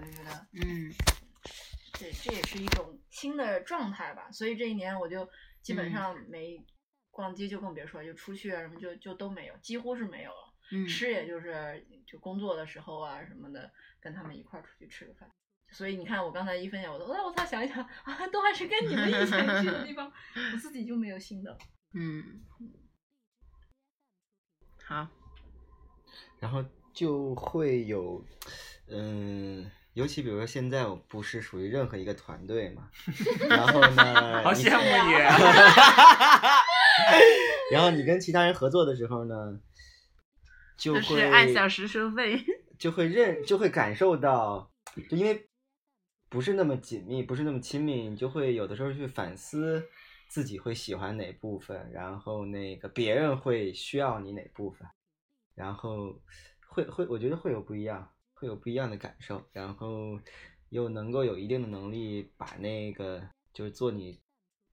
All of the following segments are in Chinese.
我就觉得嗯这这也是一种新的状态吧。所以这一年我就基本嗯上没逛街，就更别说就出去啊什么就就都没有，几乎是没有了。嗯吃也就是就工作的时候啊什么的，跟他们一块儿出去吃个饭。所以你看，我刚才一分享，我都哎我操想一想啊，都还是跟你们一起去的地方，我自己就没有新的。嗯，好，然后就会有，嗯，尤其比如说现在我不是属于任何一个团队嘛，然后呢，好羡慕你。然后你跟其他人合作的时候呢，就就是会按小时收费。就会认就会感受到，就因为不是那么紧密，不是那么亲密，你就会有的时候去反思自己会喜欢哪部分，然后那个别人会需要你哪部分，然后会会我觉得会有不一样，会有不一样的感受，然后又能够有一定的能力把那个就是做你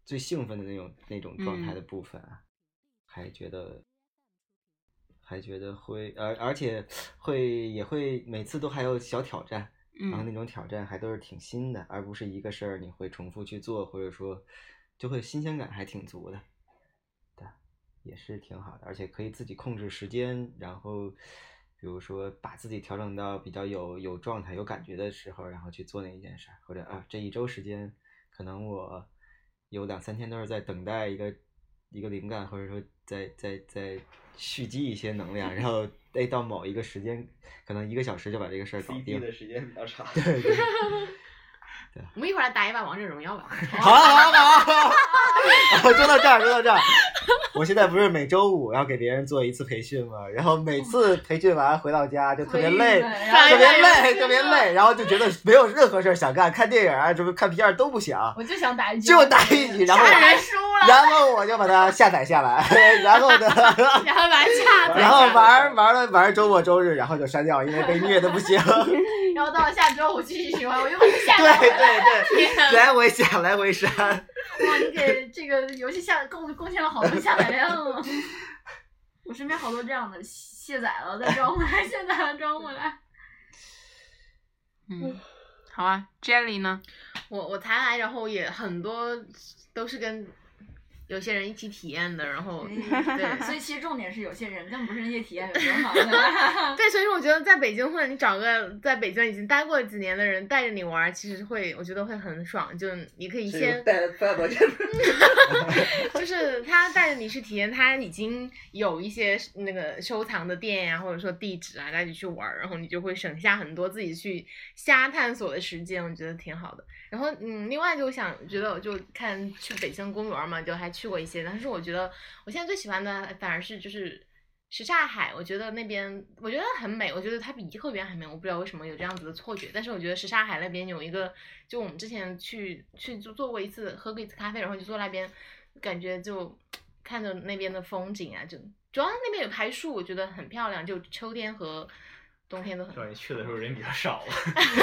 最兴奋的那种那种状态的部分啊，还觉得还觉得会，而而且会也会每次都还有小挑战，然后那嗯。种挑战还都是挺新的，而不是一个事儿你会重复去做，或者说就会新鲜感还挺足的，对，也是挺好的，而且可以自己控制时间，然后比如说把自己调整到比较有有状态、有感觉的时候，然后去做那一件事，或者啊这一周时间，可能我有两三天都是在等待一个一个灵感，或者说在在在蓄积一些能量，然后 哎到某一个时间，可能一个小时就把这个事儿搞 CD 定。的时间比较长。对对，我们一会儿来打一把王者荣耀吧。好啊好啊好啊！好，说到这儿，说到这儿，我现在不是每周五要给别人做一次培训吗？然后每次培训完回到家就特别累，特别哎累，特别累，然后就觉得没有任何事儿想干，看电影啊，什么看片儿都不想，我就想打一局，就打一局，然后输了。然后我就把它下载下来，然后呢，然后把它下然后玩儿玩了玩儿周末周日，然后就删掉，因为被虐的不行。然后到了下周我继续循环，我又把它下 对载回来。对对，来回下，来回删。哇，你给这个游戏下贡贡献了好多下载量啊！我身边好多这样的，卸载了再装回来，卸载了装回来。嗯，好啊，Jelly 呢？我我才来，然后也很多都是跟有些人一起体验的，然后对 所以其实重点是有些人，根本不是那些体验有多好的。对，所以说我觉得在北京或者你找个在北京已经待过几年的人带着你玩儿，其实会我觉得会很爽，就你可以先带了带多久？就是他带着你去体验，他已经有一些那个收藏的店呀、或者说地址啊，带你去玩儿，然后你就会省下很多自己去瞎探索的时间，我觉得挺好的。然后嗯，另外就想觉得我就看去北京公园嘛，就还去过一些，但是我觉得我现在最喜欢的反而是就是。什刹海，我觉得那边我觉得很美，我觉得它比颐和园还美，我不知道为什么有这样子的错觉，但是我觉得什刹海那边有一个，就我们之前去去就做过一次，喝过一次咖啡，然后就坐那边，感觉就看着那边的风景啊，就主要那边有排树，我觉得很漂亮，就秋天和冬天都很去的时候人比较少，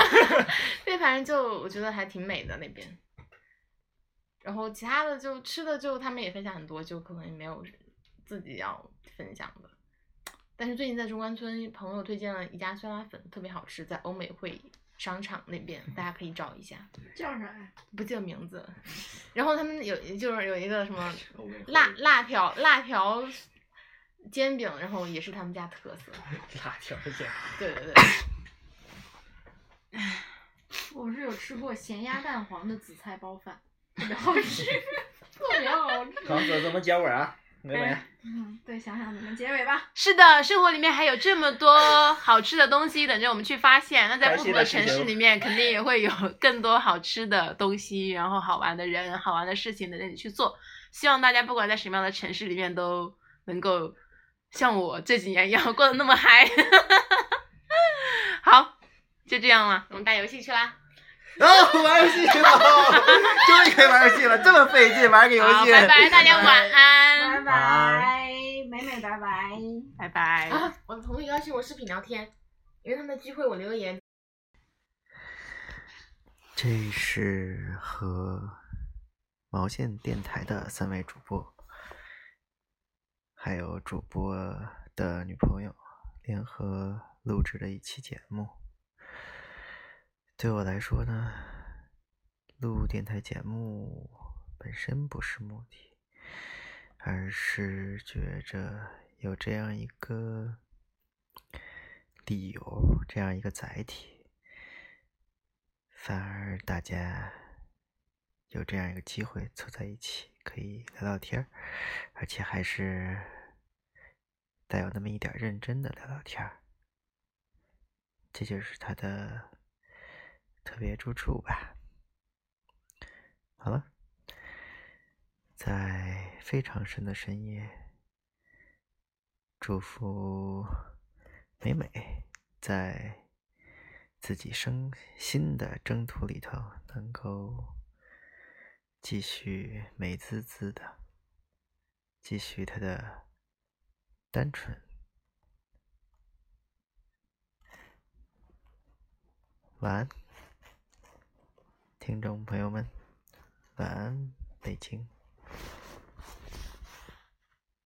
对，反正就我觉得还挺美的那边。然后其他的就吃的就他们也分享很多，就可能也没有自己要分享的。但是最近在中关村，朋友推荐了一家酸辣粉，特别好吃，在欧美汇商场那边，大家可以找一下，叫啥呀？不记得名字。然后他们有就是有一个什么 辣辣条辣条煎饼，然后也是他们家特色。辣条煎。对对对。我是有吃过咸鸭蛋黄的紫菜包饭，好吃，特别好吃。刚说怎么结尾啊？妹妹，嗯，对，想想怎么结尾吧。是的，生活里面还有这么多好吃的东西等着我们去发现。那在不同的城市里面，肯定也会有更多好吃的东西，然后好玩的人、好玩的事情等着你去做。希望大家不管在什么样的城市里面，都能够像我这几年一样过得那么嗨。好，就这样了。我们打游戏去啦。哦，玩游戏了，终于可以玩游戏了，这么费劲玩个游，戏。拜拜，大家晚安，拜拜，美美拜拜。拜拜。啊，我的同学邀请我视频聊天，因为他们的聚会，我留言。这是和毛线电台的三位主播，还有主播的女朋友联合录制的一期节目。对我来说呢，录电台节目本身不是目的，而是觉着有这样一个理由，这样一个载体，反而大家有这样一个机会凑在一起，可以聊聊天，而且还是带有那么一点认真的聊聊天，这就是它的特别之处吧。好了，在非常深的深夜，祝福美美在自己生新的征途里头能够继续美滋滋的，继续她的单纯。晚安，听众朋友们，晚安，北京。